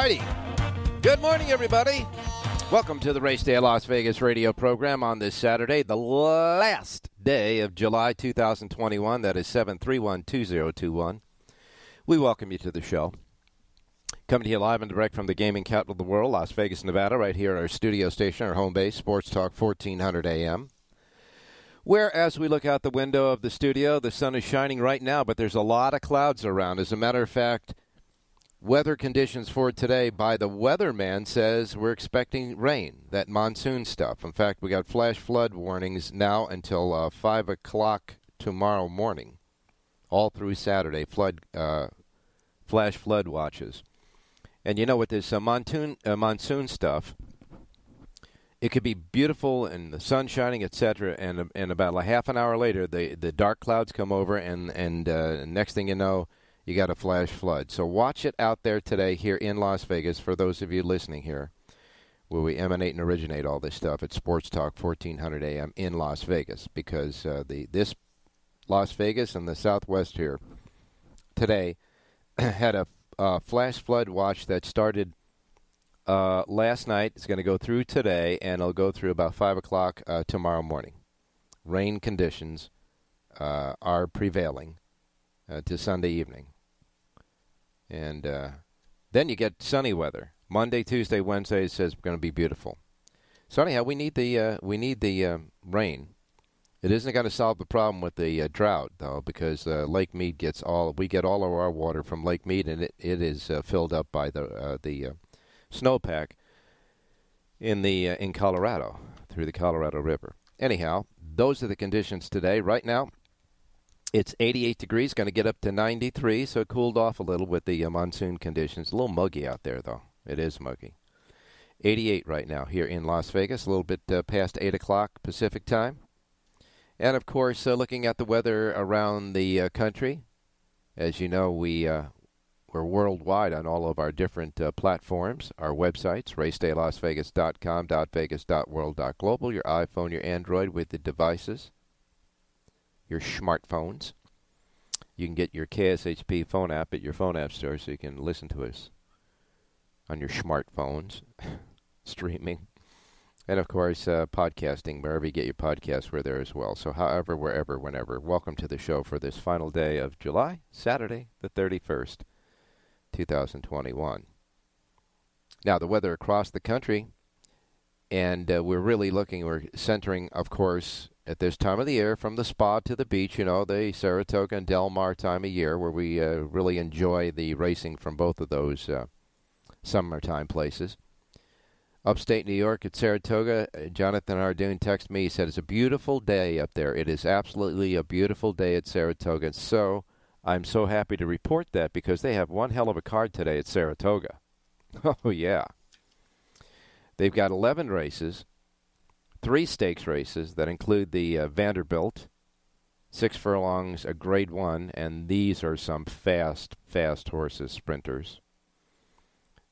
Righty. Good morning, everybody. Welcome to the Race Day Las Vegas radio program on this Saturday, the last day of July 2021. That is 731 2021. We welcome you to the show. Coming to you live and direct from the gaming capital of the world, Las Vegas, Nevada, right here at our studio station, our home base, Sports Talk 1400 AM. Where, as we look out the window of the studio, the sun is shining right now, but there's a lot of clouds around. As a matter of fact, weather conditions for today by the weatherman says we're expecting rain, that monsoon stuff. In fact, we got flash flood warnings now until uh, 5 o'clock tomorrow morning, all through Saturday, flood, uh, flash flood watches. And you know, with this uh, monsoon, monsoon stuff, it could be beautiful and the sun shining, etc. And and about a half an hour later, the the dark clouds come over, and and uh, next thing you know, you got a flash flood. So watch it out there today here in Las Vegas for those of you listening here, where we emanate and originate all this stuff at Sports Talk 1400 AM in Las Vegas, because uh, the this Las Vegas and the Southwest here today had a uh, flash flood watch that started uh, last night. It's going to go through today, and it'll go through about five o'clock uh, tomorrow morning. Rain conditions uh, are prevailing uh, to Sunday evening. And uh, then you get sunny weather. Monday, Tuesday, Wednesday it says going to be beautiful. So anyhow, we need the uh, we need the uh, rain. It isn't going to solve the problem with the uh, drought though, because uh, Lake Mead gets all we get all of our water from Lake Mead, and it, it is filled up by the the snowpack in the in Colorado through the Colorado River. Anyhow, those are the conditions today. Right now, it's 88 degrees, going to get up to 93, so it cooled off a little with the uh, monsoon conditions. A little muggy out there, though. It is muggy. 88 right now here in Las Vegas, a little bit uh, past 8 o'clock Pacific time. And of course, uh, looking at the weather around the uh, country, as you know, we, uh, we're worldwide on all of our different uh, platforms, our websites, racedaylasvegas.com, .global, your iPhone, your Android with the devices your smartphones. You can get your KSHP phone app at your phone app store so you can listen to us on your smartphones, streaming. And of course, uh, podcasting, wherever you get your podcasts, we're there as well. So, however, wherever, whenever, welcome to the show for this final day of July, Saturday, the 31st, 2021. Now, the weather across the country, and uh, we're really looking, we're centering, of course, at this time of the year from the spa to the beach, you know, the Saratoga and Del Mar time of year where we uh, really enjoy the racing from both of those uh, summertime places. Upstate New York at Saratoga, uh, Jonathan Hardoon texted me. He said, It's a beautiful day up there. It is absolutely a beautiful day at Saratoga. So I'm so happy to report that because they have one hell of a card today at Saratoga. Oh, yeah. They've got 11 races three stakes races that include the uh, Vanderbilt, six furlongs, a grade one, and these are some fast, fast horses, sprinters.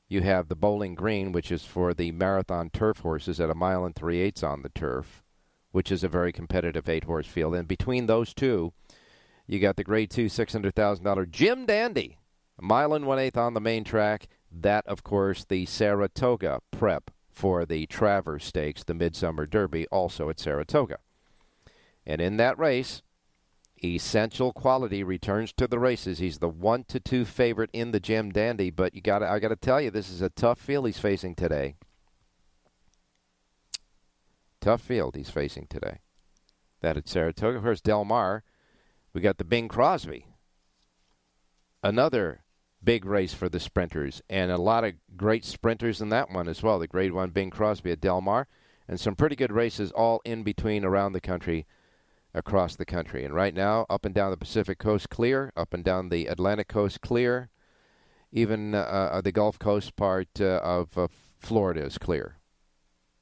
You have the Bowling Green, which is for the marathon turf horses at a mile and three eighths on the turf, which is a very competitive eight horse field. And between those two, you got the Grade Two six hundred thousand dollar Jim Dandy, a mile and one eighth on the main track. That, of course, the Saratoga Prep for the Travers Stakes, the Midsummer Derby, also at Saratoga. And in that race, Essential Quality returns to the races. He's the one to two favorite in the Jim Dandy, but you got I got to tell you, this is a tough field he's facing today. Tough field he's facing today. That at Saratoga. First, Del Mar. We got the Bing Crosby. Another big race for the sprinters, and a lot of great sprinters in that one as well. The Grade One Bing Crosby at Del Mar, and some pretty good races all in between around the country across the country. And right now, up and down the Pacific Coast, clear. Up and down the Atlantic Coast, clear. Even uh, uh the Gulf Coast part uh, of uh, Florida is clear.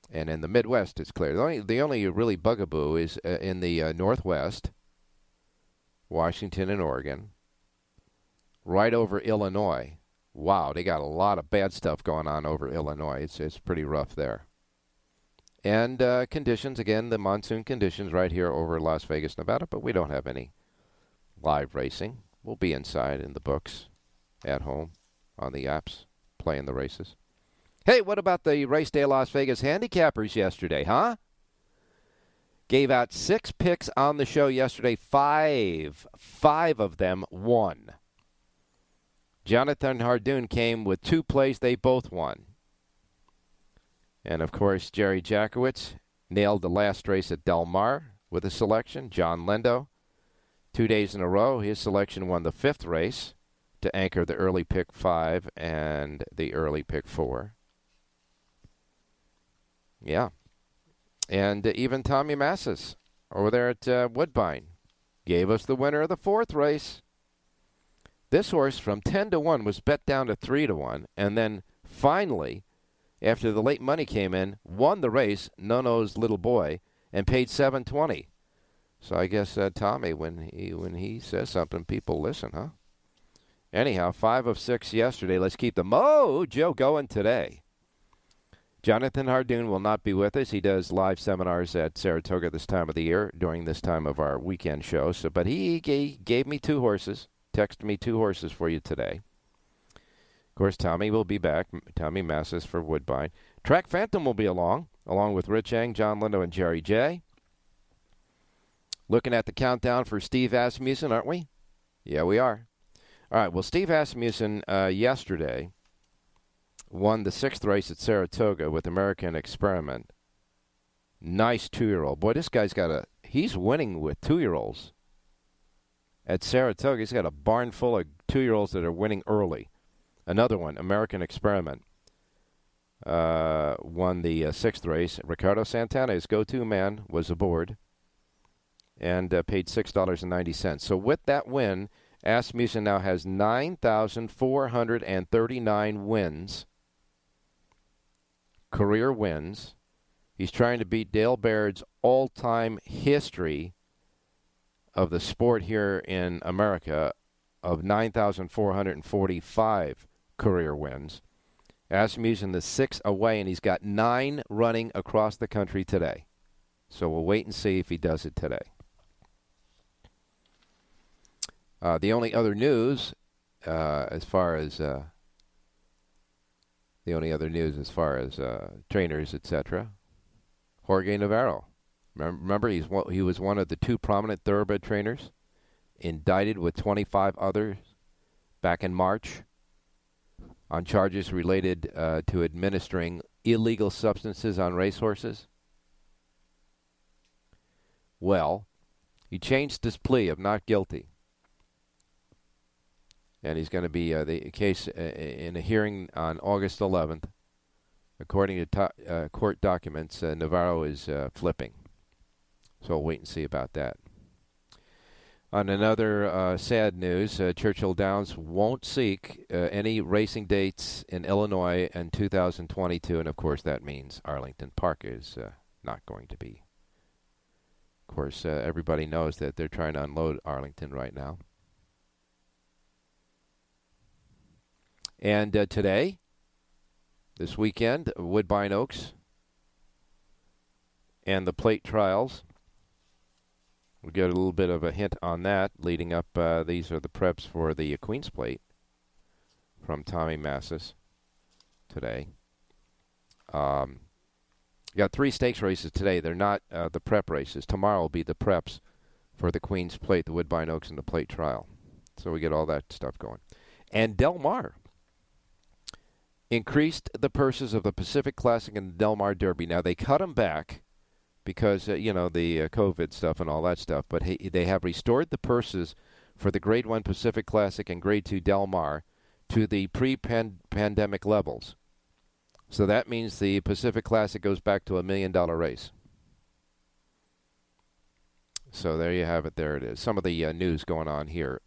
And in the Midwest, it's clear. The only, the only really bugaboo is uh, in the uh, Northwest, Washington and Oregon, right over Illinois. Wow, they got a lot of bad stuff going on over Illinois. It's, it's pretty rough there. And uh, conditions, again, the monsoon conditions right here over Las Vegas, Nevada, but we don't have any live racing. We'll be inside in the books, at home, on the apps, playing the races. Hey, what about the Race Day Las Vegas handicappers yesterday, huh? Gave out six picks on the show yesterday. Five, five of them won. Jonathan Hardoon came with two plays. They both won. And of course, Jerry Jackowitz nailed the last race at Del Mar with a selection. John Lendo, two days in a row, his selection won the fifth race to anchor the early pick five and the early pick four. Yeah. And uh, even Tommy Massis over there at uh, Woodbine gave us the winner of the fourth race. This horse from 10 to 1 was bet down to 3 to 1 and then finally after the late money came in, won the race, Nono's little boy, and paid seven twenty. So I guess uh, Tommy, when he when he says something, people listen, huh? Anyhow, five of six yesterday. Let's keep the mojo going today. Jonathan Hardoon will not be with us. He does live seminars at Saratoga this time of the year during this time of our weekend show. So, but he gave, gave me two horses. Texted me two horses for you today. Of course, Tommy will be back. Tommy Massis for Woodbine. Track Phantom will be along, along with Rich Eng, John Lindo, and Jerry J. Looking at the countdown for Steve Asmussen, aren't we? Yeah, we are. All right. Well, Steve Asmussen uh, yesterday won the sixth race at Saratoga with American Experiment. Nice two-year-old. Boy, this guy's got a. He's winning with two-year-olds. At Saratoga, he's got a barn full of two-year-olds that are winning early. Another one, American Experiment, uh, won the uh, sixth race. Ricardo Santana, his go-to man, was aboard and uh, paid six dollars and ninety cents. So with that win, Asmussen now has nine thousand four hundred and thirty-nine wins, career wins. He's trying to beat Dale Baird's all-time history of the sport here in America of 9,445 career wins. Asmussen the six away, and he's got nine running across the country today. So we'll wait and see if he does it today. Uh, the only other news, uh, as far as uh, the only other news as far as uh, trainers, etc. Jorge Navarro. Remember, he's he was one of the two prominent thoroughbred trainers, indicted with 25 others back in March on charges related uh, to administering illegal substances on racehorses? Well, he changed his plea of not guilty. And he's going to be uh, the case uh, in a hearing on August 11th. According to uh, court documents, uh, Navarro is uh, flipping. So we'll wait and see about that. On another uh, sad news, uh, Churchill Downs won't seek uh, any racing dates in Illinois in 2022, and of course that means Arlington Park is uh, not going to be. Of course, uh, everybody knows that they're trying to unload Arlington right now. And uh, today, this weekend, Woodbine Oaks and the plate trials. We'll get a little bit of a hint on that leading up. Uh, these are the preps for the Queen's Plate from Tommy Massis today. Um, got three stakes races today. They're not uh, the prep races. Tomorrow will be the preps for the Queen's Plate, the Woodbine Oaks, and the plate trial. So we get all that stuff going. And Del Mar increased the purses of the Pacific Classic and the Del Mar Derby. Now they cut them back because uh, you know the uh, COVID stuff and all that stuff, but he, they have restored the purses for the Grade One Pacific Classic and Grade Two Del Mar to the pre-pandemic levels. So that means the Pacific Classic goes back to a million dollar race. So there you have it. There it is. Some of the uh, news going on here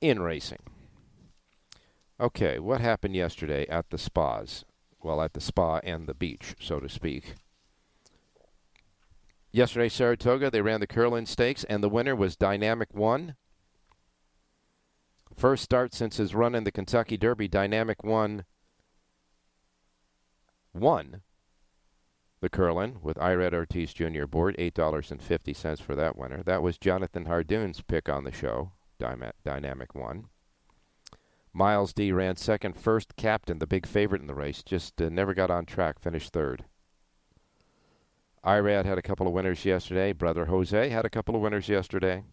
in racing. Okay, what happened yesterday at the spas? Well, at the spa and the beach, so to speak. Yesterday, Saratoga, they ran the Curlin Stakes, and the winner was Dynamic One. First start since his run in the Kentucky Derby, Dynamic One won the Curlin with Irad Ortiz Jr. aboard, $8.50 for that winner. That was Jonathan Hardoon's pick on the show, Dynamic One. Miles D ran second, first captain, the big favorite in the race, just uh, never got on track, finished third. Irad had a couple of winners yesterday. Brother Jose had a couple of winners yesterday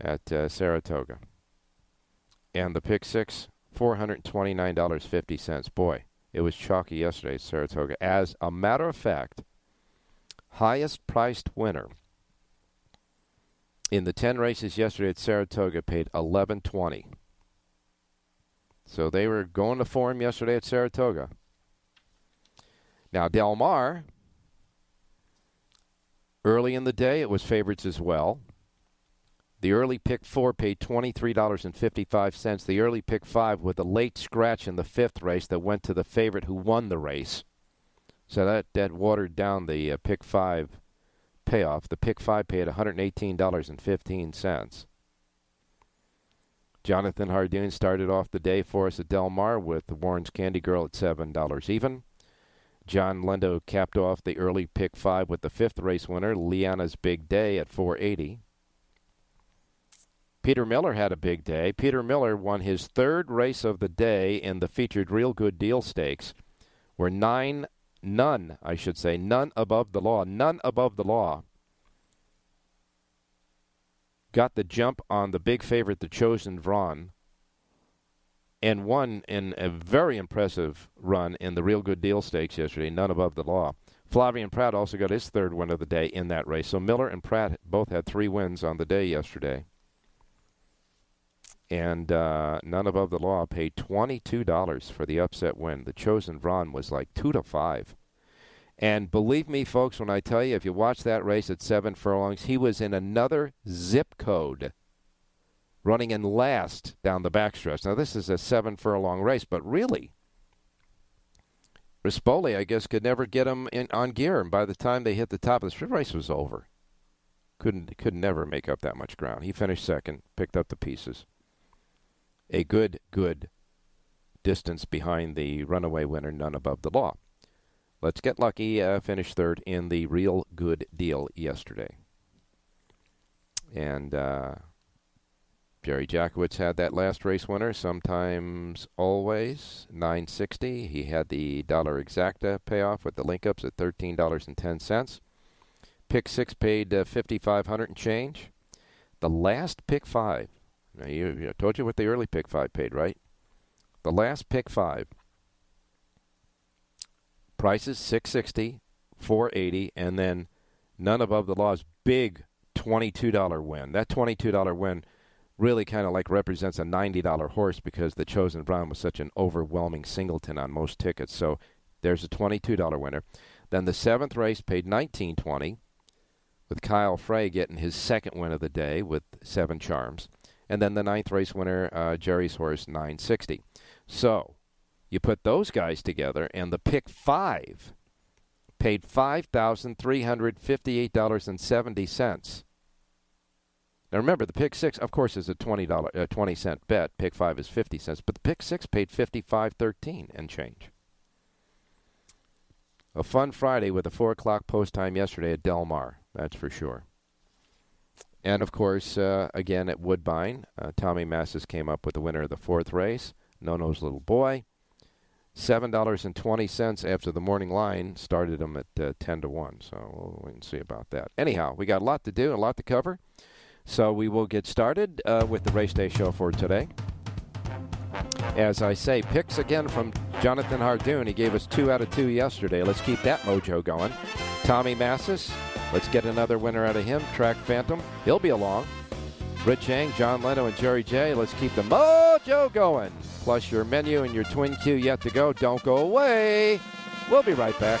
at uh, Saratoga. And the pick six, $429.50. Boy, it was chalky yesterday at Saratoga. As a matter of fact, highest priced winner in the 10 races yesterday at Saratoga paid 1120. So they were going to form yesterday at Saratoga. Now Del Mar early in the day it was favorites as well. The early pick four paid $23.55. The early pick five with a late scratch in the fifth race that went to the favorite who won the race. So that, that watered down the uh, pick five payoff. The pick five paid $118.15. Jonathan Hardoon started off the day for us at Del Mar with the Warren's Candy Girl at $7 even. John Lindo capped off the early pick five with the fifth race winner, Liana's Big Day at 480. Peter Miller had a big day. Peter Miller won his third race of the day in the featured Real Good Deal Stakes, where nine none, I should say, none above the law, none above the law, got the jump on the big favorite, the Chosen Vron, and won in a very impressive run in the Real Good Deal Stakes yesterday, none above the law. Flavien Pratt also got his third win of the day in that race. So Miller and Pratt both had three wins on the day yesterday and uh, none above the law paid $22 for the upset win. The chosen Vron was like 2 to 5. And believe me, folks, when I tell you, if you watch that race at seven furlongs, he was in another zip code running in last down the backstretch. Now, this is a seven furlong race, but really, Rispoli, I guess, could never get him in, on gear. And by the time they hit the top of the strip, race was over. Couldn't, could never make up that much ground. He finished second, picked up the pieces a good, good distance behind the runaway winner, none above the law. Let's get lucky. Uh, finished third in the real good deal yesterday. And uh, Jerry Jackowitz had that last race winner, sometimes always, 960. He had the dollar exacta payoff with the link ups at $13.10. Pick six paid uh, 5500 and change. The last pick five now, you, you told you what the early pick five paid, right? The last pick five prices 660 480 and then none above the law's big $22 win. That $22 win really kind of like represents a $90 horse because the chosen Vron was such an overwhelming singleton on most tickets. So there's a $22 winner. Then the seventh race paid 1920 with Kyle Frey getting his second win of the day with seven charms and then the ninth race winner, uh, Jerry's horse, 960. So you put those guys together, and the pick five paid $5,358.70. Now remember, the pick six, of course, is a twenty dollar, uh, twenty cent bet. Pick five is fifty cents, but the pick six paid fifty five thirteen and change. A fun Friday with a four o'clock post time yesterday at Del Mar. That's for sure. And of course, uh, again at Woodbine, uh, Tommy Massis came up with the winner of the fourth race, Nono's little boy. Seven dollars and twenty cents after the morning line started him at uh, ten to one. So we'll wait and see about that. Anyhow, we got a lot to do, and a lot to cover. So we will get started uh, with the race day show for today. As I say, picks again from Jonathan Hardoon. He gave us two out of two yesterday. Let's keep that mojo going. Tommy Massis, let's get another winner out of him. Track Phantom, he'll be along. Rich Yang, John Leno, and Jerry J. Let's keep the mojo going. Plus your menu and your twin queue yet to go. Don't go away. We'll be right back.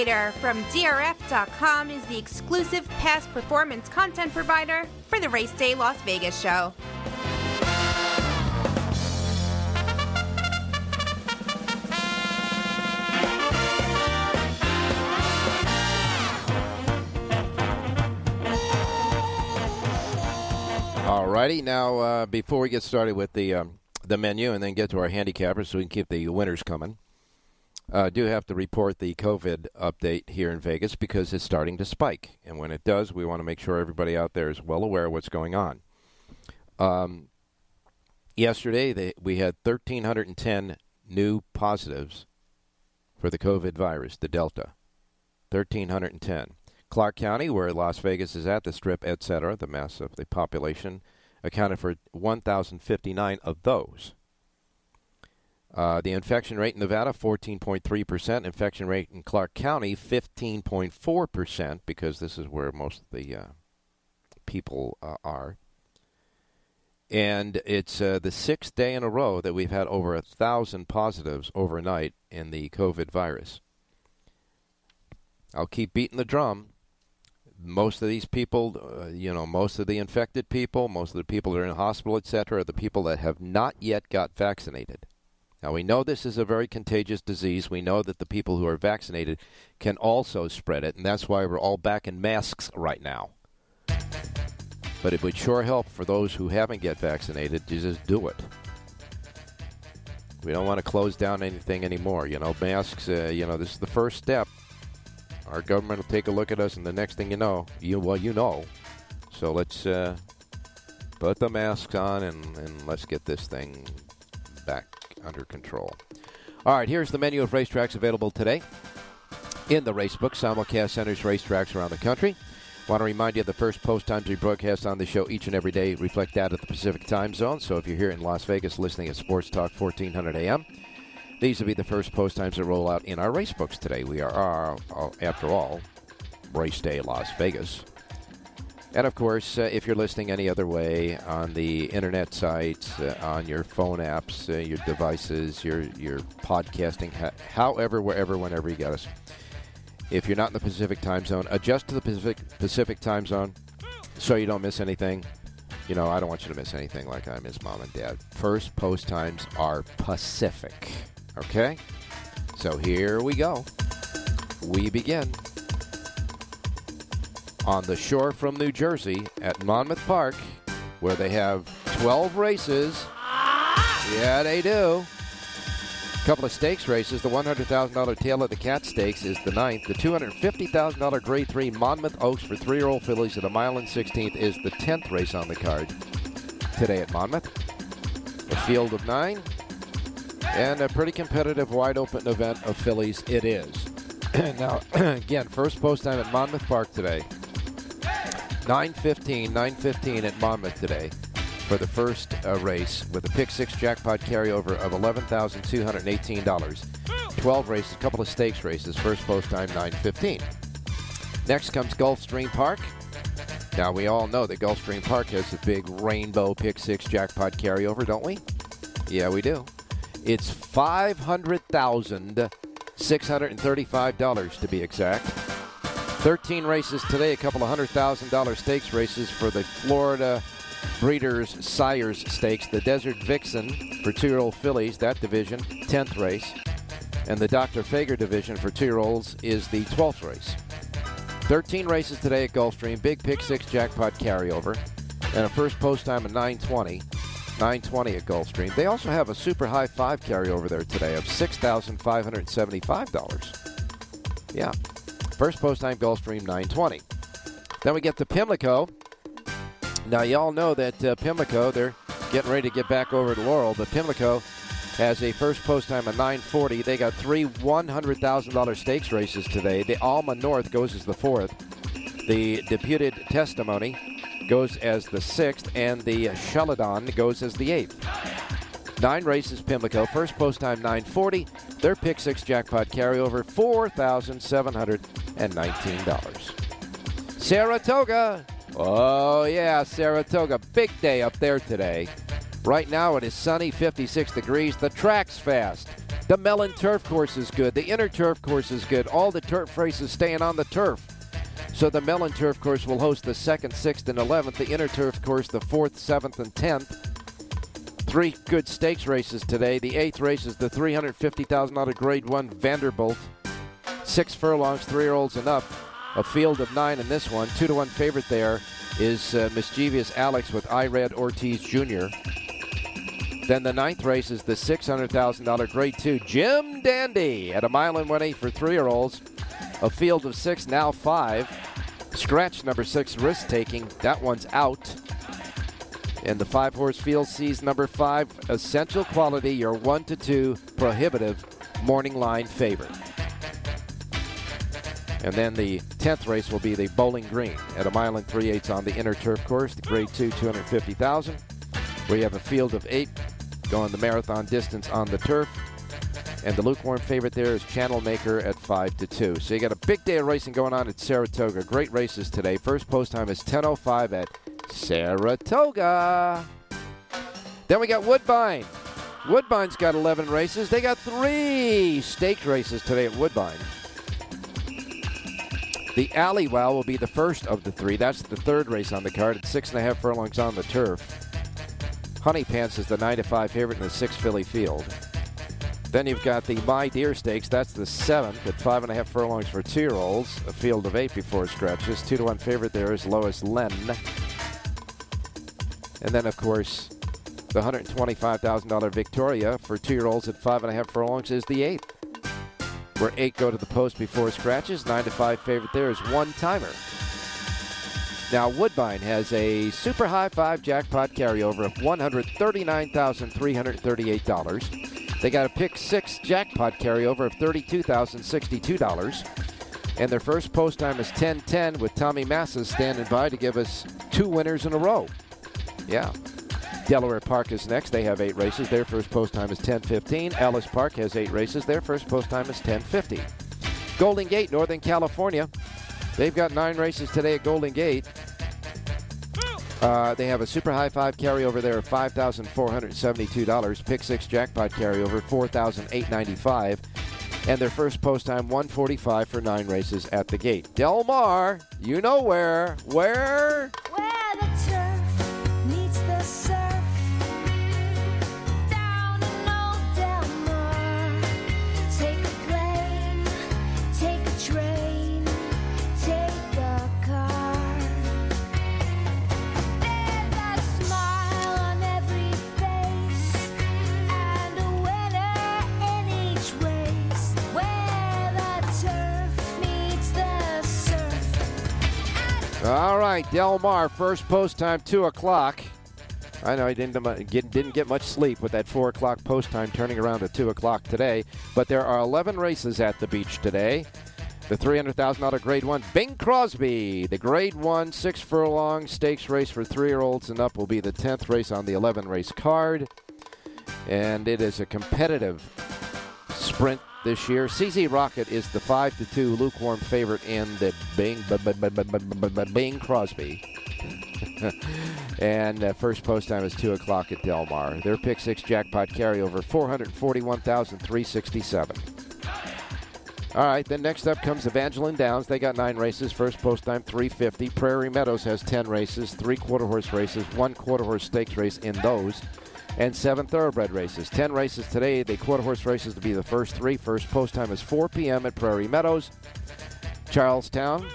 From DRF.com is the exclusive past performance content provider for the Race Day Las Vegas show. All righty. Now, uh, before we get started with the um, the menu and then get to our handicappers, so we can keep the winners coming, uh, do have to report the COVID update here in Vegas because it's starting to spike, and when it does, we want to make sure everybody out there is well aware of what's going on. Um, yesterday, they, we had 1,310 new positives for the COVID virus, the Delta. 1,310. Clark County, where Las Vegas is at, the Strip, etc., the mass of the population, accounted for 1,059 of those. Uh, the infection rate in Nevada, 14.3%. Infection rate in Clark County, 15.4%, because this is where most of the uh, people uh, are. And it's uh, the sixth day in a row that we've had over a thousand positives overnight in the COVID virus. I'll keep beating the drum most of these people, uh, you know, most of the infected people, most of the people that are in hospital, etc., are the people that have not yet got vaccinated. Now, we know this is a very contagious disease. We know that the people who are vaccinated can also spread it, and that's why we're all back in masks right now. But it would sure help for those who haven't get vaccinated to just do it. We don't want to close down anything anymore. You know, masks, uh, you know, this is the first step our government will take a look at us, and the next thing you know, you well, you know. So let's uh, put the masks on and, and let's get this thing under control. All right, here's the menu of racetracks available today in the Racebook. Simulcast centers racetracks around the country. Want to remind you the first post times we broadcast on the show each and every day reflect that at the Pacific time zone. So if you're here in Las Vegas listening at Sports Talk 1400 AM, these will be the first post times that roll out in our race books today. We are, are, are after all, race day Las Vegas. And of course, uh, if you're listening any other way on the internet sites, uh, on your phone apps, uh, your devices, your your podcasting, ha- however, wherever, whenever you get us. If you're not in the Pacific time zone, adjust to the Pacific Pacific time zone so you don't miss anything. You know, I don't want you to miss anything like I miss mom and dad. First post times are Pacific. Okay? So here we go. We begin on the shore from New Jersey at Monmouth Park, where they have 12 races. Yeah, they do. A couple of stakes races. The $100,000 Tail of the Cat Stakes is the ninth. The $250,000 Grade 3 Monmouth Oaks for three year old fillies at a mile and 16th is the 10th race on the card today at Monmouth. A field of nine and a pretty competitive wide open event of fillies it is. now, again, first post time at Monmouth Park today. 9.15, 9.15 at Monmouth today for the first uh, race with a pick six jackpot carryover of $11,218. 12 races, a couple of stakes races. First post time 9.15. Next comes Gulfstream Park. Now we all know that Gulfstream Park has a big rainbow pick six jackpot carryover, don't we? Yeah, we do. It's five hundred thousand six hundred and thirty-five dollars to be exact. 13 races today, a couple of hundred thousand dollar stakes races for the Florida Breeders Sires Stakes. The Desert Vixen for two year old fillies, that division, 10th race. And the Dr. Fager division for two year olds is the 12th race. 13 races today at Gulfstream, big pick six jackpot carryover, and a first post time of 920. 920 at Gulfstream. They also have a super high five carryover there today of $6,575. Yeah. First post time Gulfstream 920. Then we get to Pimlico. Now, y'all know that uh, Pimlico, they're getting ready to get back over to Laurel, but Pimlico has a first post time of 940. They got three $100,000 stakes races today. The Alma North goes as the fourth. The Deputed Testimony goes as the sixth, and the Sheldon goes as the eighth. Nine races, Pimlico. First post time 940. Their pick six jackpot carryover $4,719. Saratoga. Oh, yeah, Saratoga. Big day up there today. Right now it is sunny, 56 degrees. The track's fast. The Mellon Turf Course is good. The Inner Turf Course is good. All the turf races staying on the turf. So the Mellon Turf Course will host the second, sixth, and eleventh. The Inner Turf Course the fourth, seventh, and tenth. Three good stakes races today. The eighth race is the $350,000 Grade One Vanderbilt. Six furlongs, three-year-olds and up. A field of nine in this one. Two to one favorite there is uh, Mischievous Alex with Irad Ortiz Jr. Then the ninth race is the $600,000 Grade 2 Jim Dandy at a mile and one eighth for three-year-olds. A field of six, now five. Scratch number six, risk taking. That one's out. And the five horse field sees number five, essential quality, your one to two prohibitive morning line favorite. And then the 10th race will be the Bowling Green at a mile and three eighths on the inner turf course, the grade two, 250,000. We have a field of eight going the marathon distance on the turf. And the lukewarm favorite there is Channel Maker at 5 to 2. So you got a big day of racing going on at Saratoga. Great races today. First post time is 10.05 at Saratoga. Then we got Woodbine. Woodbine's got 11 races. They got three stakes races today at Woodbine. The Alywow will be the first of the three. That's the third race on the card at six and a half furlongs on the turf. Honey Pants is the 9 to 5 favorite in the six filly field. Then you've got the My Dear Stakes. That's the seventh at five and a half furlongs for two year olds. A field of eight before scratches. Two to one favorite there is Lois Len. And then, of course, the $125,000 Victoria for two year olds at five and a half furlongs is the eighth. Where eight go to the post before scratches. Nine to five favorite there is one timer. Now, Woodbine has a super high five jackpot carryover of $139,338. They got a pick six jackpot carryover of $32,062. And their first post time is 10 10 with Tommy Massa standing by to give us two winners in a row. Yeah. Delaware Park is next. They have eight races. Their first post time is 10:15. Ellis Park has eight races. Their first post time is 10:50. Golden Gate, Northern California. They've got nine races today at Golden Gate. Uh, they have a super high five carryover there of five thousand four hundred seventy-two dollars. Pick six jackpot carryover four thousand eight ninety-five, and their first post time one forty-five for nine races at the gate. Del Mar, you know where? Where? Del Mar, first post time, 2 o'clock. I know I didn't get, didn't get much sleep with that 4 o'clock post time turning around to 2 o'clock today, but there are 11 races at the beach today. The $300,000 Grade 1 Bing Crosby. The Grade 1 six furlong stakes race for three year olds and up will be the 10th race on the 11 race card. And it is a competitive sprint this year. CZ Rocket is the 5 to 2 lukewarm favorite in the Bing, Bing Crosby. and uh, first post time is 2 o'clock at Del Mar. Their pick six jackpot carryover 441367 All right, then next up comes Evangeline Downs. They got nine races. First post time 350. Prairie Meadows has 10 races, three quarter horse races, one quarter horse stakes race in those, and seven thoroughbred races. 10 races today. The quarter horse races to be the first three. First post time is 4 p.m. at Prairie Meadows. Charlestown.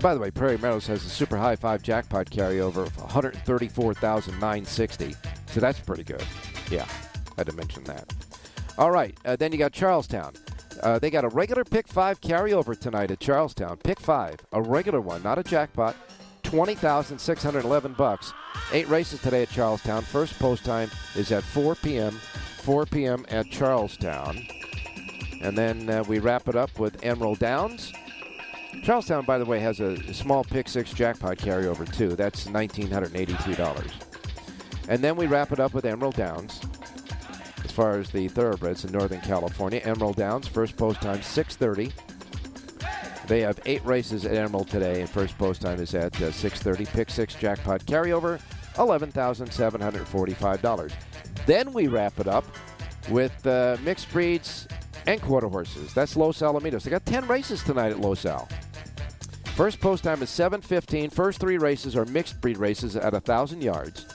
By the way, Prairie Meadows has a super high five jackpot carryover of 134,960. So that's pretty good. Yeah, I had to mention that. All right, uh, then you got Charlestown. Uh, they got a regular pick five carryover tonight at Charlestown. Pick five, a regular one, not a jackpot. Twenty thousand six hundred eleven bucks. Eight races today at Charlestown. First post time is at 4 p.m. 4 p.m. at Charlestown, and then uh, we wrap it up with Emerald Downs. Charlestown, by the way, has a small pick six jackpot carryover too. That's nineteen hundred eighty-two dollars. And then we wrap it up with Emerald Downs. As far as the thoroughbreds in Northern California, Emerald Downs first post time 6:30. They have eight races at Emerald today, and first post time is at uh, 6:30. Pick six jackpot carryover, eleven thousand seven hundred forty-five dollars. Then we wrap it up with uh, mixed breeds and quarter horses. That's Los Alamitos. They got 10 races tonight at Los Al. First post time is 7:15. First three races are mixed breed races at 1,000 yards.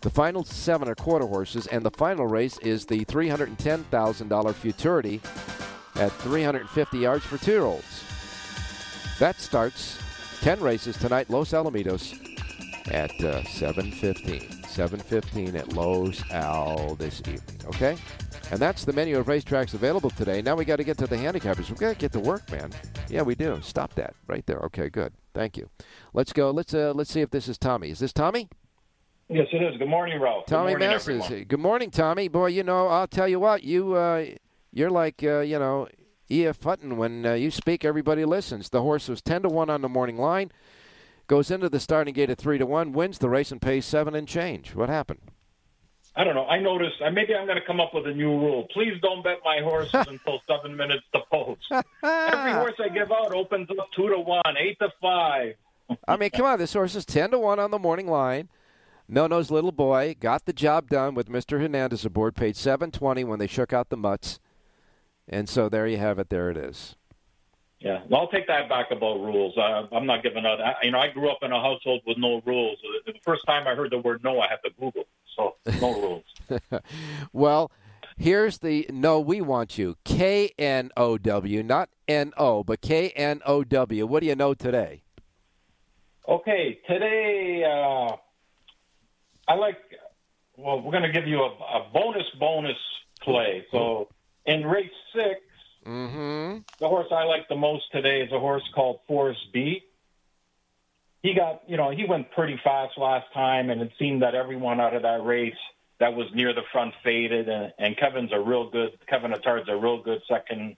The final seven are quarter horses, and the final race is the $310,000 futurity at 350 yards for two-year-olds. That starts 10 races tonight, Los Alamitos, at uh, 7.15. 7.15 at Los Al this evening, okay? And that's the menu of racetracks available today. Now we got to get to the handicappers. we got to get to work, man. Yeah, we do. Stop that right there. Okay, good. Thank you. Let's go. Let's uh, let's see if this is Tommy. Is this Tommy? Yes, it is. Good morning, Ralph. Tommy Good morning, Massis. everyone. Good morning, Tommy. Boy, you know, I'll tell you what, you uh, you're like uh, you know E.F. Hutton when uh, you speak, everybody listens. The horse was ten to one on the morning line, goes into the starting gate at three to one, wins the race and pays seven and change. What happened? I don't know. I noticed. Uh, maybe I'm going to come up with a new rule. Please don't bet my horses until seven minutes to post. Every horse I give out opens up two to one, eight to five. I mean, come on, this horse is ten to one on the morning line. No No's little boy got the job done with Mr. Hernandez aboard. Paid seven twenty when they shook out the mutts, and so there you have it. There it is. Yeah, well, I'll take that back about rules. Uh, I'm not giving up. I, you know, I grew up in a household with no rules. The first time I heard the word no, I had to Google. So no rules. Well, here's the no. We want you. K N O W, not N O, but K N O W. What do you know today? Okay, today uh, I like. Well, we're going to give you a, a bonus bonus play. So in race six, Mm-hmm. the horse I like the most today is a horse called Forrest B. He got, you know, he went pretty fast last time, and it seemed that everyone out of that race that was near the front faded. And, and Kevin's a real good, Kevin Attard's a real good second,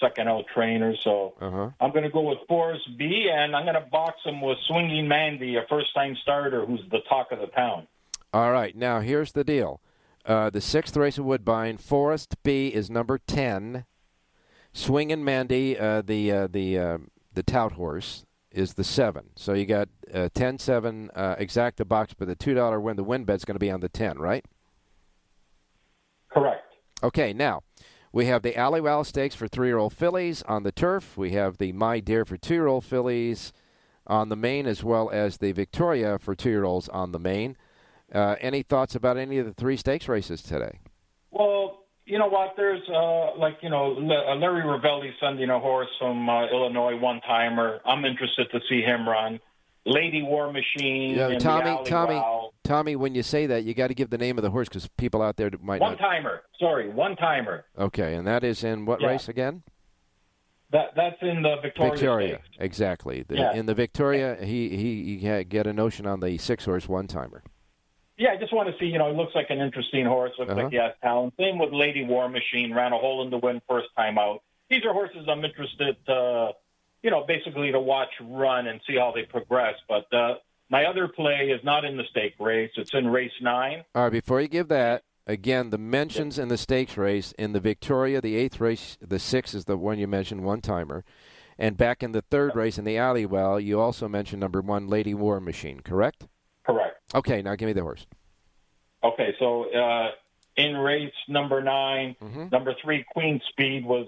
second out trainer. So Uh huh. I'm going to go with Forrest B, and I'm going to box him with Swinging Mandy, a first time starter who's the talk of the town. All right. Now here's the deal. Uh, the sixth race of Woodbine, Forest B is number ten. Swingin' Mandy, uh, the uh, the uh, the tout horse, is the seven. So you got uh, 10 7 uh, exacta box, but the $2 win, the win bet's going to be on the 10, right? Correct. Okay, now we have the Alywow Stakes for three year old fillies on the turf. We have the My Dear for two year old fillies on the main, as well as the Victoria for two year olds on the main. Uh, any thoughts about any of the three stakes races today? Well, you know what? There's uh, like you know uh, Larry Rivelli sending a horse from uh, Illinois, one timer. I'm interested to see him run. Lady War Machine. Yeah, Tommy, Tommy, Alywow. Tommy. When you say that, you got to give the name of the horse because people out there might One not. timer. Sorry, one timer. Okay, and that is in what Yeah. race again? That that's in the Victoria. Victoria, exactly. The- Yeah. In the Victoria, he he, he get a notion on the six horse one timer. Yeah, I just want to see. You know, it looks like an interesting horse. Looks Uh-huh. like he has talent. Same with Lady War Machine. Ran a hole in the wind first time out. These are horses I'm interested, uh, you know, basically to watch run and see how they progress. But uh, my other play is not in the stake race. It's in race nine. All right, before you give that, again, the mentions in the stakes race in the Victoria, the eighth race, the six is the one you mentioned, one timer, and back in the third race in the Alywow, you also mentioned number one, Lady War Machine, correct? Correct. Okay, now give me the horse. Okay, so uh, in race number 9 Mm-hmm. number three, Queen Speed was,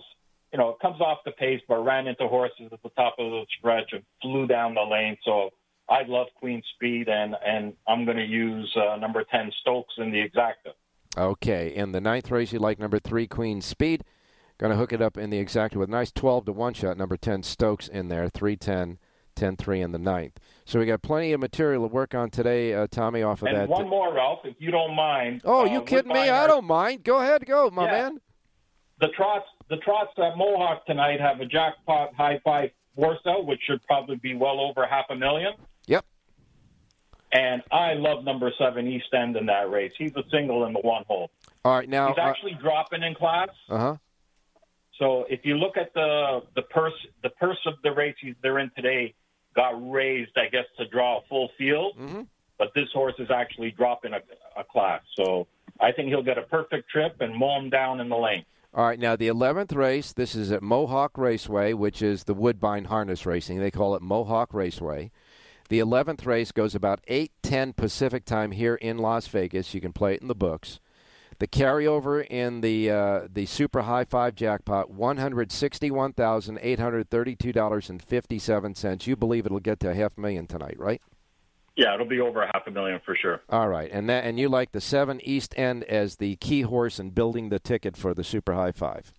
you know, it comes off the pace, but ran into horses at the top of the stretch and flew down the lane. So I love Queen Speed, and and I'm going to use uh, number ten Stokes in the exacta. Okay, in the ninth race, you like number three, Queen Speed. Going to hook it up in the exacta with a nice 12 to 1 shot, number 10, Stokes in there, 310, 10 3 in the ninth. So we got plenty of material to work on today, uh, Tommy, off of And that. one more, Ralph, if you don't mind. oh, uh, you kidding me? Woodbine I don't mind. Go ahead, go, my Yeah. man. The trots, the trots at Mohawk tonight have a jackpot high five out, which should probably be well over half a million. Yep. And I love number seven East End in that race. He's a single in the one hole. All right, now. He's actually dropping in class. Uh huh. So if you look at the the purse, the purse of the race they're in today got raised, I guess, to draw a full field. Mhm. But this horse is actually dropping a, a class. So I think he'll get a perfect trip and mow him down in the lane. All right, now the 11th race, this is at Mohawk Raceway, which is the Woodbine Harness Racing. They call it Mohawk Raceway. The 11th race goes about 8:10 Pacific time here in Las Vegas. You can play it in the books. The carryover in the uh, the Super High Five jackpot, one hundred sixty-one thousand eight hundred thirty-two dollars and fifty-seven cents. You believe it'll get to a half million tonight, right? Yeah, it'll be over a half a million for sure. All right, and that and you like the seven East End as the key horse in building the ticket for the Super High Five.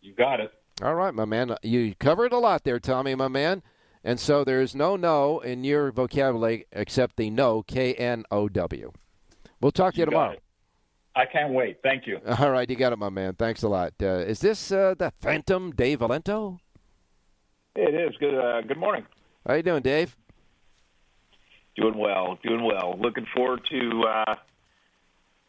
You got it. All right, my man. You covered a lot there, Tommy, my man. And so there's no no in your vocabulary except the no, K N O W. We'll talk to you, You tomorrow. it. I can't wait. Thank you. All right, you got it, my man. Thanks a lot. Uh, is this uh, the Phantom Dave Valento? It is good. Uh, good morning. How you doing, Dave? Doing well. Doing well. Looking forward to uh,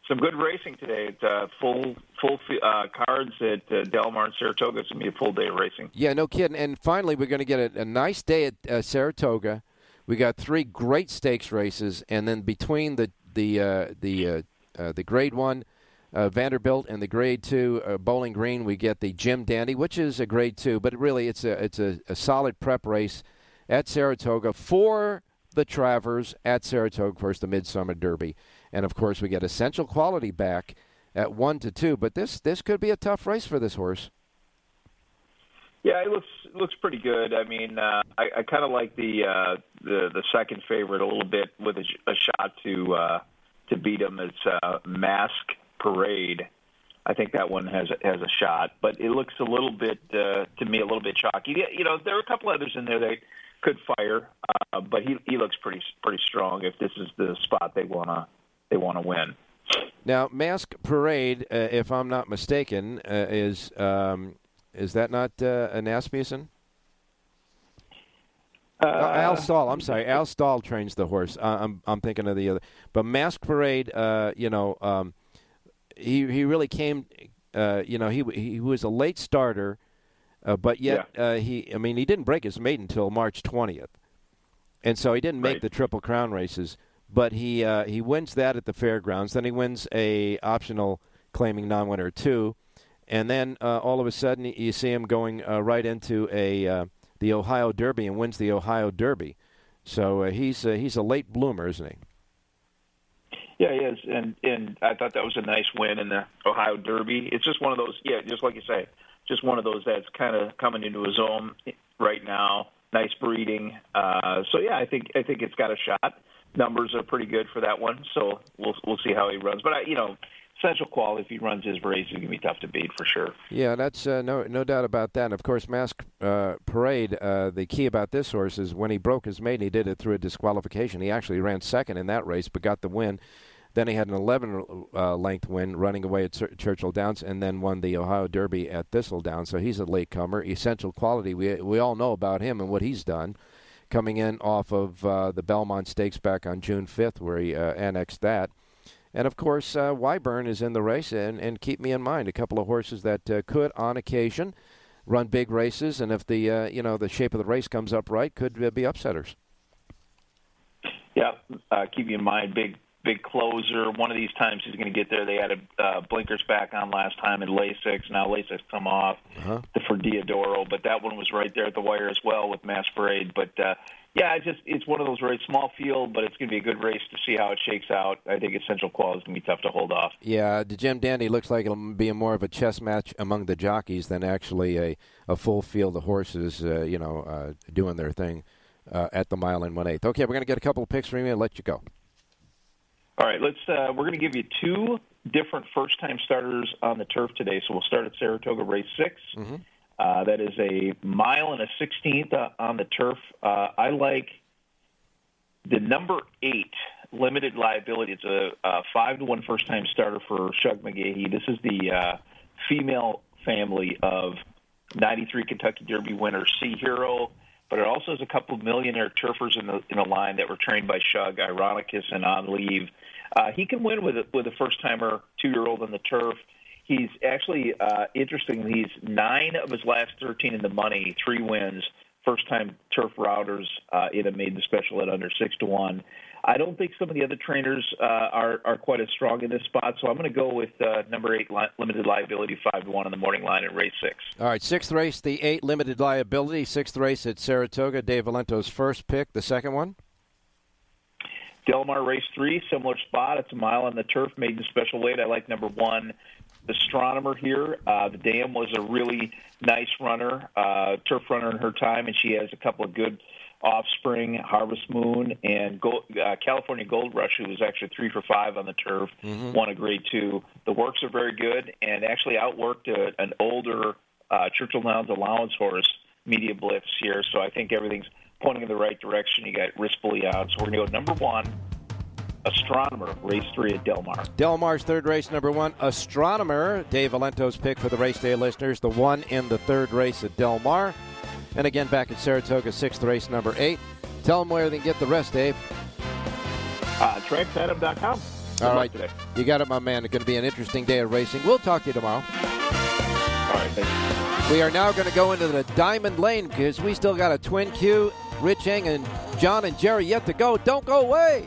some good racing today. It's uh, full full uh, cards at uh, Del Mar and Saratoga. It's gonna be a full day of racing. Yeah, no kidding. And finally, we're going to get a, a nice day at uh, Saratoga. We got three great stakes races, and then between the the uh, the the Grade One uh, Vanderbilt and the Grade Two uh, Bowling Green, we get the Jim Dandy, which is a Grade Two, but really it's a it's a, a solid prep race at Saratoga for the Travers at Saratoga, of course, the Midsummer Derby, and of course we get Essential Quality back at one to two. But this this could be a tough race for this horse. Yeah, it looks looks pretty good. I mean, uh, I, I kind of like the uh, the the second favorite a little bit with a, a shot to uh, to beat him. It's uh, Mask Parade. I think that one has has a shot, but it looks a little bit uh, to me a little bit chalky. You know, there are a couple others in there that could fire, uh, but he he looks pretty pretty strong. If this is the spot they wanna they wanna win. Now, Mask Parade, uh, if I'm not mistaken, uh, is um, is that not uh, an Asmussen? Uh, Uh, Al Stall. I'm sorry, Al Stall trains the horse. Uh, I'm I'm thinking of the other. But Mask Parade, uh, you know, um, he he really came. Uh, you know, he he was a late starter, uh, but yet uh, he. I mean, he didn't break his maiden until March 20th, and so he didn't make Right. the Triple Crown races. But he uh, he wins that at the fairgrounds. Then he wins a optional claiming non-winner two, and then uh, all of a sudden you see him going uh, right into a uh, the Ohio Derby and wins the Ohio Derby. So uh, he's uh, he's a late bloomer, isn't he? Yeah, he is, and and I thought that was a nice win in the Ohio Derby. It's just one of those, yeah, just like you say, just one of those that's kind of coming into his own right now. Nice breeding, uh, so yeah, I think I think it's got a shot. Numbers are pretty good for that one, so we'll we'll see how he runs. But I, you know, essential quality if he runs his race, it's gonna be tough to beat for sure. Yeah, that's uh, no no doubt about that. And of course, Mask uh, Parade. Uh, the key about this horse is when he broke his maiden, he did it through a disqualification. He actually ran second in that race, but got the win. Then he had an 11 uh, length win running away at Chur- Churchill Downs, and then won the Ohio Derby at Thistledown. So he's a late comer. Essential quality. We we all know about him and what he's done, coming in off of uh, the Belmont Stakes back on June 5th, where he uh, annexed that. And of course, uh, Weyburn is in the race, and, and Keepmeinmind a couple of horses that uh, could, on occasion, run big races, and if the uh, you know the shape of the race comes up right, could uh, be upsetters. Yeah, uh, Keepmeinmind, big big closer. One of these times he's going to get there. They had a uh, blinkers back on last time in Lasix. Now Lasix come off Uh-huh. for Diodoro, but that one was right there at the wire as well with Mask Parade. But uh, yeah, it's just it's one of those very small field, but it's going to be a good race to see how it shakes out. I think Essential Qual is going to be tough to hold off. Yeah, the Jim Dandy looks like it'll be more of a chess match among the jockeys than actually a, a full field of horses, uh, you know, uh, doing their thing uh, at the mile and one eighth. Okay, we're going to get a couple of picks from you and let you go. All right, let's. Uh, we're going to give you two different first-time starters on the turf today. So we'll start at Saratoga Race 6 Uh, that is a mile and a sixteenth uh, on the turf. Uh, I like the number eight limited liability. It's a, a five to one first-time starter for Shug McGaughey. This is the uh, female family of '93 Kentucky Derby winner Sea Hero. But it also has a couple of millionaire turfers in the in the line that were trained by Shug, Ironicus and On Leave. Uh, he can win with a, with a first timer two year old on the turf. He's actually uh, interesting. He's nine of his last thirteen in the money, three wins, first time turf routers uh, in a made the special at under six to one. I don't think some of the other trainers uh, are are quite as strong in this spot, so I'm going to go with uh, number eight li- limited liability five to one on the morning line in race six. All right, sixth race, the eight limited liability. Sixth race at Saratoga. Dave Valento's first pick. The second one. Del Mar Race 3, similar spot. It's a mile on the turf, maiden special weight. I like number one, Astronomer here. Uh, the dam was a really nice runner, uh, turf runner in her time, and she has a couple of good offspring, Harvest Moon and Gold, uh, California Gold Rush, who was actually three for five on the turf, won a grade two. The works are very good and actually outworked a, an older uh, Churchill Downs allowance horse, Media Blitz here. So I think everything's pointing in the right direction. You got Rispoli out. So we're going to go number one, Astronomer, race three at Del Mar. Del Mar's third race, number one, Astronomer. Dave Valento's pick for the race day listeners. The one in the third race at Del Mar. And again, back at Saratoga, sixth race, number eight. Tell them where they can get the rest, Dave. Uh, TrackSatum.com. Good All right. Today. You got it, my man. It's going to be an interesting day of racing. We'll talk to you tomorrow. All right, thanks. We are now going to go into the Diamond Lane because we still got a twin Q, Rich Eng and John and Jerry yet to go. Don't go away.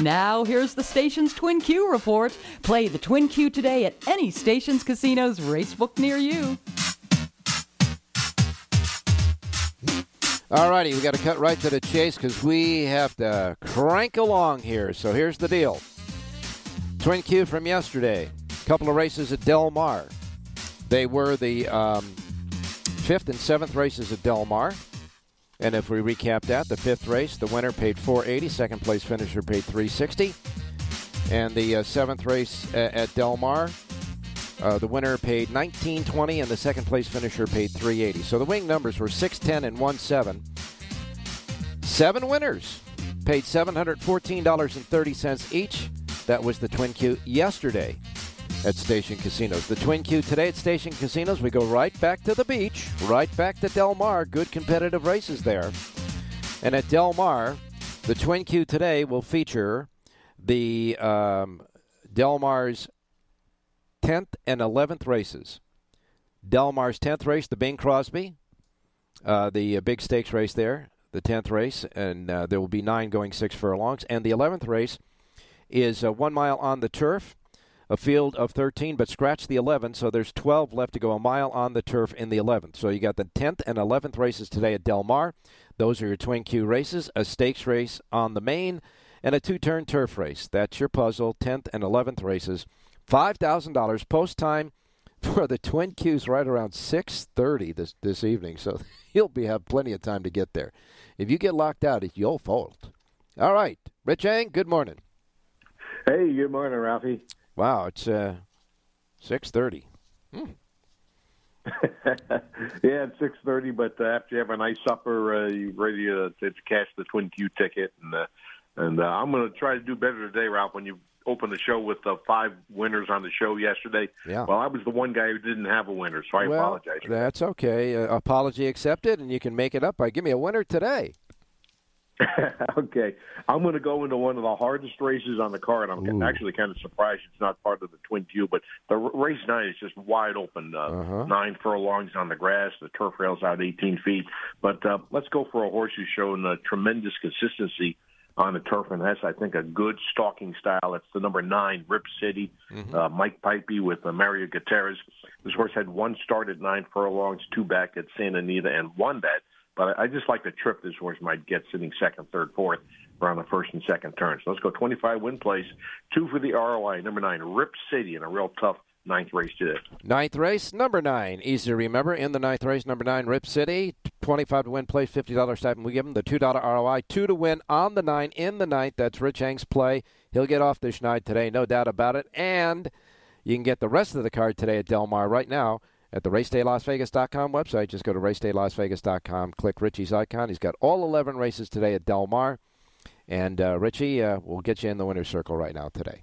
Now, here's the station's Twin Q report. Play the Twin Q today at any station's casino's racebook near you. All righty, we got to cut right to the chase because we have to crank along here. So here's the deal Twin Q from yesterday, couple of races at Del Mar. They were the um, fifth and seventh races at Del Mar. And if we recap that, the fifth race, the winner paid 480, second place finisher paid 360. And the uh, seventh race a- at Del Mar, uh, the winner paid 1920 and the second place finisher paid 380. So the wing numbers were 610 and 17. Seven winners paid $714.30 each. That was the Twin Q yesterday. At Station Casinos. The Twin Q today at Station Casinos. We go right back to the beach, right back to Del Mar. Good competitive races there. And at Del Mar, the Twin Q today will feature the um, Del Mar's 10th and 11th races. Del Mar's 10th race, the Bing Crosby, uh, the uh, big stakes race there, the 10th race, and uh, there will be nine going six furlongs. And the 11th race is uh, one mile on the turf, a field of 13, but scratch the 11, so there's 12 left to go, a mile on the turf in the 11th. So you got the 10th and 11th races today at Del Mar. Those are your Twin Q races, a stakes race on the main, and a two turn turf race. That's your puzzle, 10th and 11th races. $5,000 post time for the Twin Qs right around 6:30 this this evening. So you'll be have plenty of time to get there. If you get locked out, it's your fault. All right, Rich Eng, good morning. Hey, good morning, Ralphie. Wow, it's uh 6:30. yeah, it's six thirty. But uh, after you have a nice supper, uh, you ready to, to cash the Twin Q ticket, and uh, and uh, I'm going to try to do better today, Ralph. When you open the show with uh, five winners on the show yesterday, Yeah. well, I was the one guy who didn't have a winner, so I well, apologize. That's okay. Uh, apology accepted, and you can make it up by give me a winner today. okay, I'm going to go into one of the hardest races on the card. I'm Ooh. actually kind of surprised it's not part of the Twin Q, but the race nine is just wide open. Uh, Uh-huh. Nine furlongs on the grass. The turf rail's out 18 feet. But uh, let's go for a horse who's shown uh, tremendous consistency on the turf, and that's I think a good stalking style. It's the number nine, Rip City, uh, Mike Puype with uh, Mario Gutierrez. This horse had one start at nine furlongs, two back at Santa Anita, and won that. But I just like the trip this horse might get sitting second, third, fourth around the first and second turns. So let's go 25 win place, two for the ROI, number nine, Rip City, in a real tough ninth race today. Ninth race, number nine. Easy to remember. In the ninth race, number nine, Rip City. 25 to win, place $50 stipend. We give him the $2 ROI. Two to win on the nine in the ninth. That's Rich Eng's play. He'll get off this schneid today, no doubt about it. And you can get the rest of the card today at Del Mar right now at the racedaylasvegas.com website. Just go to racedaylasvegas.com, click Richie's icon. He's got all 11 races today at Del Mar. And uh, Richie uh, will get you in the winner's circle right now today.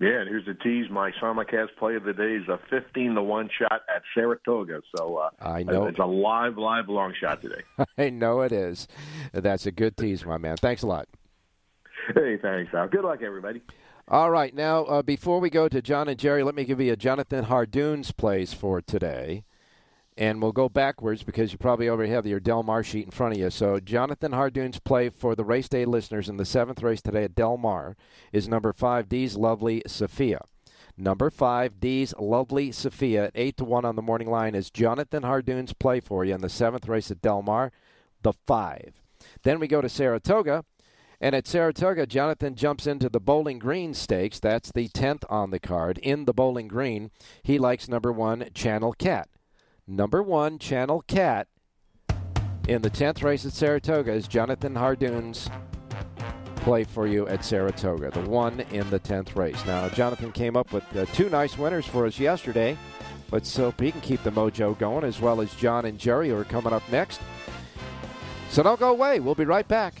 Yeah, and here's the tease. My simulcast play of the day is a 15 to 1 shot at Saratoga. So uh, I know. it's a live, live long shot today. I know it is. That's a good tease, my man. Thanks a lot. hey, thanks, Al. Good luck, everybody. All right, now uh, before we go to John and Jerry, let me give you a Jonathan Hardoon's plays for today, and we'll go backwards because you probably already have your Del Mar sheet in front of you. So Jonathan Hardoon's play for the race day listeners in the seventh race today at Del Mar is number five D's Lovely Sophia. Number five D's Lovely Sophia at eight to one on the morning line is Jonathan Hardoon's play for you in the seventh race at Del Mar, the five. Then we go to Saratoga. And at Saratoga, Jonathan jumps into the Bowling Green Stakes. That's the 10th on the card. In the Bowling Green, he likes number one, Channel Cat. Number one, Channel Cat, in the 10th race at Saratoga is Jonathan Hardoon's play for you at Saratoga, the one in the 10th race. Now, Jonathan came up with uh, two nice winners for us yesterday. Let's hope he can keep the mojo going, as well as John and Jerry, who are coming up next. So don't go away. We'll be right back.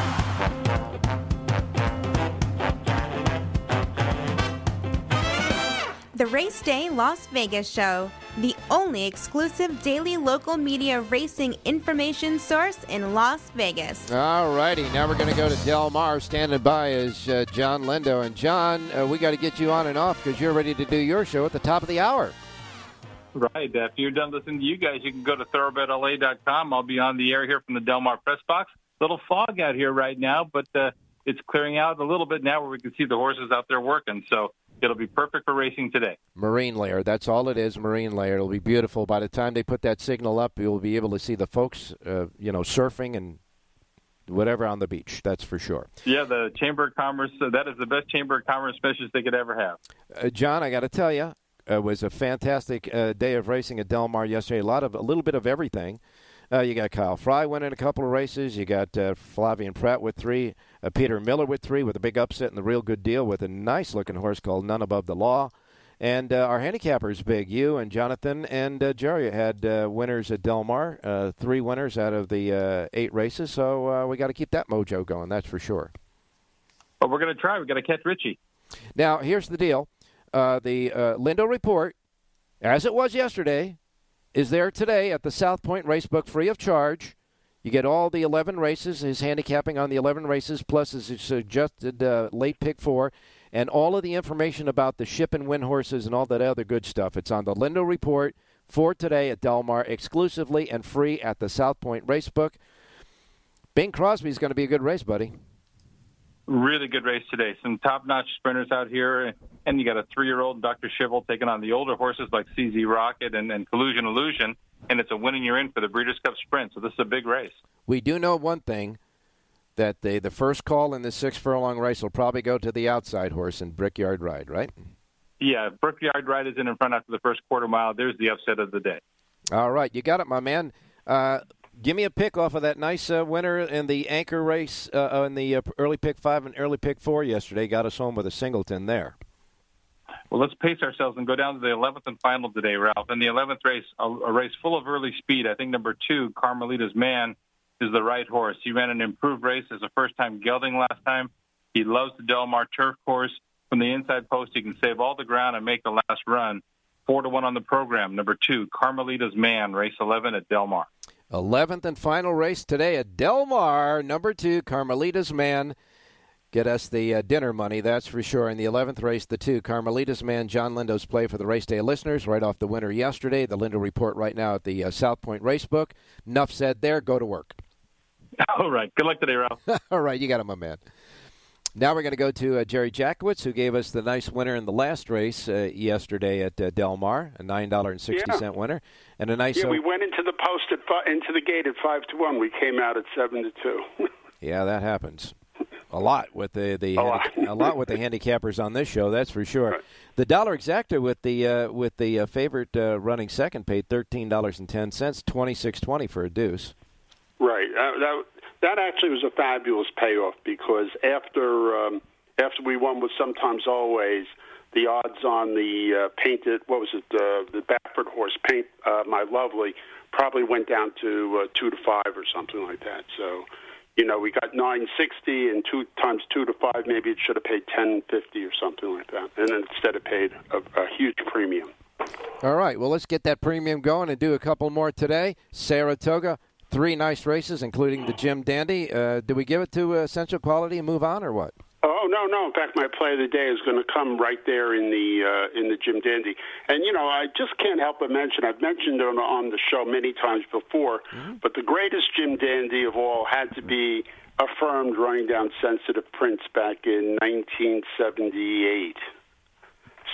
The Race Day Las Vegas show, the only exclusive daily local media racing information source in Las Vegas. All righty, now we're going to go to Del Mar. Standing by is uh, John Lindo. And John, uh, we got to get you on and off because you're ready to do your show at the top of the hour. Right. If you're done listening to you guys, you can go to thoroughbredla.com. I'll be on the air here from the Del Mar press box. Little fog out here right now, but uh, it's clearing out a little bit now where we can see the horses out there working. So it'll be perfect for racing today. Marine layer. That's all it is. Marine layer. It'll be beautiful. By the time they put that signal up, you'll be able to see the folks, uh, you know, surfing and whatever on the beach. That's for sure. Yeah, the Chamber of Commerce. Uh, that is the best Chamber of Commerce specials they could ever have. Uh, John, I got to tell you, it was a fantastic uh, day of racing at Del Mar yesterday. A lot of, a little bit of everything. Uh, you got Kyle Frey winning a couple of races. You got uh, Flavien Prat with three. Uh, Peter Miller with three with a big upset and the real good deal with a nice looking horse called None Above the Law. And uh, our handicappers, big you and Jonathan and uh, Jerry had uh, winners at Del Mar, uh, three winners out of the uh, eight races. So uh, we got to keep that mojo going, that's for sure. But we're going to try. we got to catch Richie. Now, here's the deal uh, the uh, Lindo report, as it was yesterday, is there today at the South Point Racebook free of charge. You get all the 11 races, his handicapping on the 11 races, plus his suggested uh, late pick four, and all of the information about the ship and win horses and all that other good stuff. It's on the Lindo Report for today at Del Mar, exclusively and free at the South Point Racebook. Bing Crosby's going to be a good race, buddy. Really good race today. Some top-notch sprinters out here, and you got a three-year-old Dr. Schivel taking on the older horses like CZ Rocket and, and Collusion Illusion, and it's a winning you're in for the Breeders' Cup Sprint. So this is a big race. We do know one thing that the the first call in the six furlong race will probably go to the outside horse in Brickyard Ride, right? Yeah, Brickyard Ride is in in front after the first quarter mile. There's the upset of the day. All right, you got it, my man. Uh, give me a pick off of that nice uh, winner in the anchor race uh, in the uh, early pick five and early pick four yesterday. Got us home with a singleton there. Well, let's pace ourselves and go down to the 11th and final today, Ralph. In the 11th race, a, a race full of early speed. I think number two, Carmelita's Man, is the right horse. He ran an improved race as a first-time gelding last time. He loves the Del Mar turf course. From the inside post, he can save all the ground and make the last run. Four to one on the program. Number two, Carmelita's Man, race 11 at Del Mar. 11th and final race today at Del Mar. Number two, Carmelita's Man. Get us the uh, dinner money, that's for sure. In the 11th race, the two, Carmelita's Man, John Lindo's play for the race day listeners, right off the winner yesterday. The Lindo report right now at the uh, South Point Racebook. Enough said there. Go to work. All right. Good luck today, Ralph. All right. You got it, my man. Now we're going to go to uh, Jerry Jackowitz, who gave us the nice winner in the last race uh, yesterday at uh, Del Mar, a nine dollar and sixty cent winner, and a nice. Yeah, we went into the post at fi- into the gate at five to one. We came out at seven to two. yeah, that happens a lot with the the A handi- a lot with the handicappers on this show. That's for sure. The dollar exacta with the uh, with the uh, favorite uh, running second paid thirteen dollars and ten cents, twenty six twenty for a deuce. Right. Uh, that that actually was a fabulous payoff because after um, after we won with sometimes always the odds on the uh, painted what was it uh, the Baffert horse paint uh, my lovely probably went down to uh, two to five or something like that. So. You know, we got nine sixty and two times two to five. Maybe it should have paid ten fifty or something like that, and instead it paid a, a huge premium. All right, well let's get that premium going and do a couple more today. Saratoga, three nice races, including the Jim Dandy. Uh, do we give it to uh, Essential Quality and move on, or what? Oh no, no! In fact, my play of the day is going to come right there in the uh, in the Jim Dandy. And you know, I just can't help but mention. I've mentioned it on, on the show many times before, but the greatest Jim Dandy of all had to be affirmed running down Sensitive Prince back in 1978.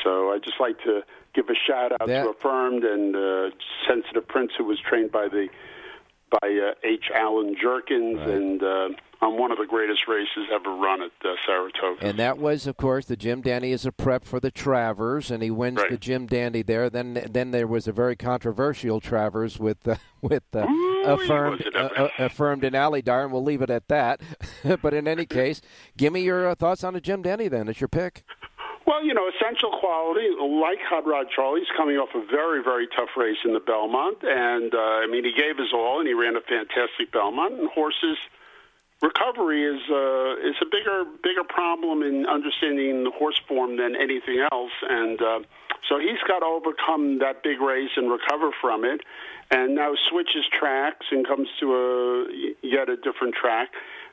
So I just like to give a shout out That- to affirmed and uh, Sensitive Prince, who was trained by the by uh, H. Allen Jerkens, and uh, on one of the greatest races ever run at uh, Saratoga. And that was, of course, the Jim Dandy is a prep for the Travers, and he wins the Jim Dandy there. Then, then there was a very controversial Travers with uh, with uh, affirmed uh, uh, affirmed in Alydar, and we'll leave it at that. but in any case, give me your uh, thoughts on the Jim Dandy. Then it's your pick. Well, you know, essential quality, like Hot Rod Charlie's coming off a very, very tough race in the Belmont. And, uh, I mean, he gave his all and he ran a fantastic Belmont. And horses recovery is uh, is a bigger bigger problem in understanding the horse form than anything else. And uh, So he's got to overcome that big race and recover from it, and now switches tracks and comes to a yet a different track.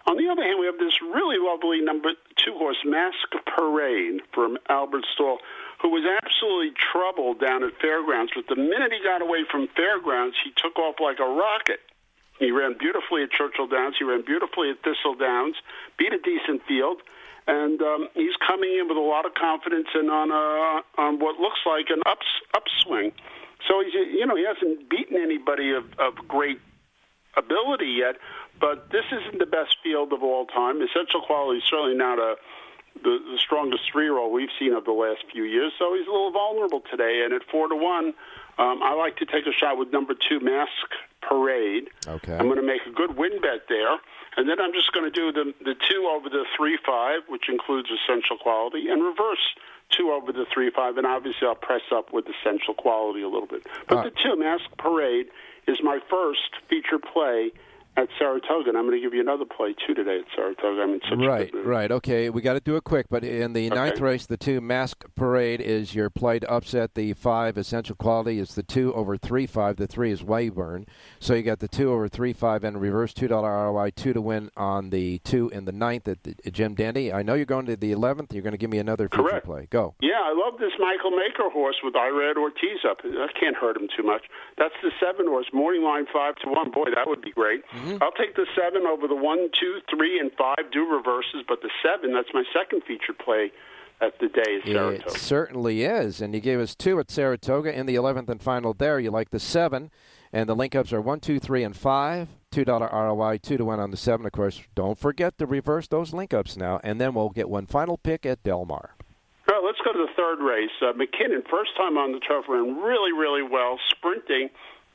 On the other hand, we have this really lovely number two horse, Mask Parade from Albert Stall, who was absolutely troubled down at Fairgrounds. But the minute he got away from Fairgrounds, he took off like a rocket. He ran beautifully at Churchill Downs. He ran beautifully at Thistle Downs. Beat a decent field, and um, he's coming in with a lot of confidence and on a on what looks like an ups, upswing. So he's you know he hasn't beaten anybody of, of great ability yet, but this isn't the best field of all time. Essential Quality is certainly not a the, the strongest three-year-old we've seen of the last few years, so he's a little vulnerable today. And at four to one, um, I like to take a shot with number two, Mask Parade. Okay. I'm going to make a good win bet there, and then I'm just going to do the the two over the three five, which includes Essential Quality, and reverse two over the three five, and obviously I'll press up with Essential Quality a little bit. But the two, Mask Parade, is my first feature play at Saratoga, and I'm going to give you another play too today at Saratoga. I'm in such a Right, right. Okay, we got to do it quick. But in the ninth race, the two Mask Parade is your play to upset the five Essential Quality. Is the two over three five. The three is Weyburn. So you got the two over three five and reverse two dollar ROI two to win on the two in the ninth at, the, at Jim Dandy. I know you're going to the eleventh. You're going to give me another Correct. play. Go. Yeah, I love this Michael Maker horse with Irad Ortiz up. That can't hurt him too much. That's the seven horse, morning line five to one. Boy, that would be great. I'll take the seven over the one, two, three, and five do reverses, but the seven, that's my second feature play at the day at It certainly is. And you gave us two at Saratoga in the 11th and final there. You like the seven. And the link ups are one, two, three, and five. $2 ROI, two to one on the seven. Of course, don't forget to reverse those link ups now. And then we'll get one final pick at Del Mar. All right, let's go to the third race. Uh, McKinnon, first time on the turf, ran really, really well, sprinting.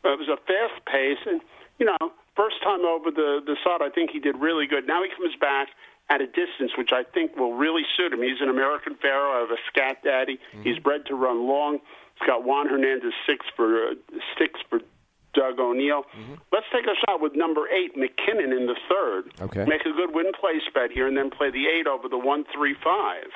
Uh, it was a fast pace, and you know, first time over the the sod, I think he did really good. Now he comes back at a distance, which I think will really suit him. He's an American Pharoah, I have a Scat Daddy. He's bred to run long. He's got Juan Hernandez six for uh, six for Doug O'Neill. Let's take a shot with number eight, McKinnon, in the third. Okay. Make a good win place bet here, and then play the eight over the one, three, five.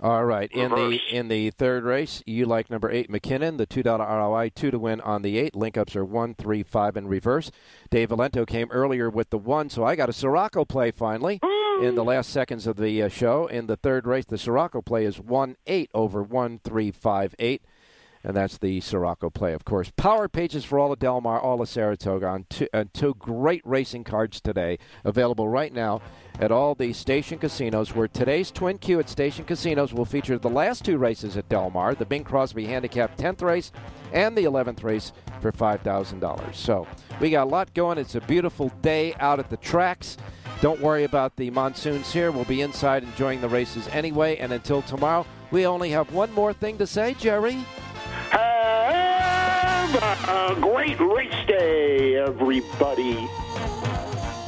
All right. In the in the third race, you like number eight McKinnon, the two dollar ROI, two to win on the eight. Link ups are one, three, five in reverse. Dave Valento came earlier with the one, so I got a Siraco play finally in the last seconds of the uh, show. In the third race, the Siraco play is one eight over one three five eight. And that's the Siraco play, of course. Power pages for all of Del Mar, all of Saratoga on two, on two great racing cards today, available right now at all the station casinos. Where today's Twin Q at station casinos will feature the last two races at Del Mar, the Bing Crosby Handicap 10th race and the 11th race for $5,000. So we got a lot going. It's a beautiful day out at the tracks. Don't worry about the monsoons here. We'll be inside enjoying the races anyway. And until tomorrow, we only have one more thing to say, Jerry. Have a great race day, everybody.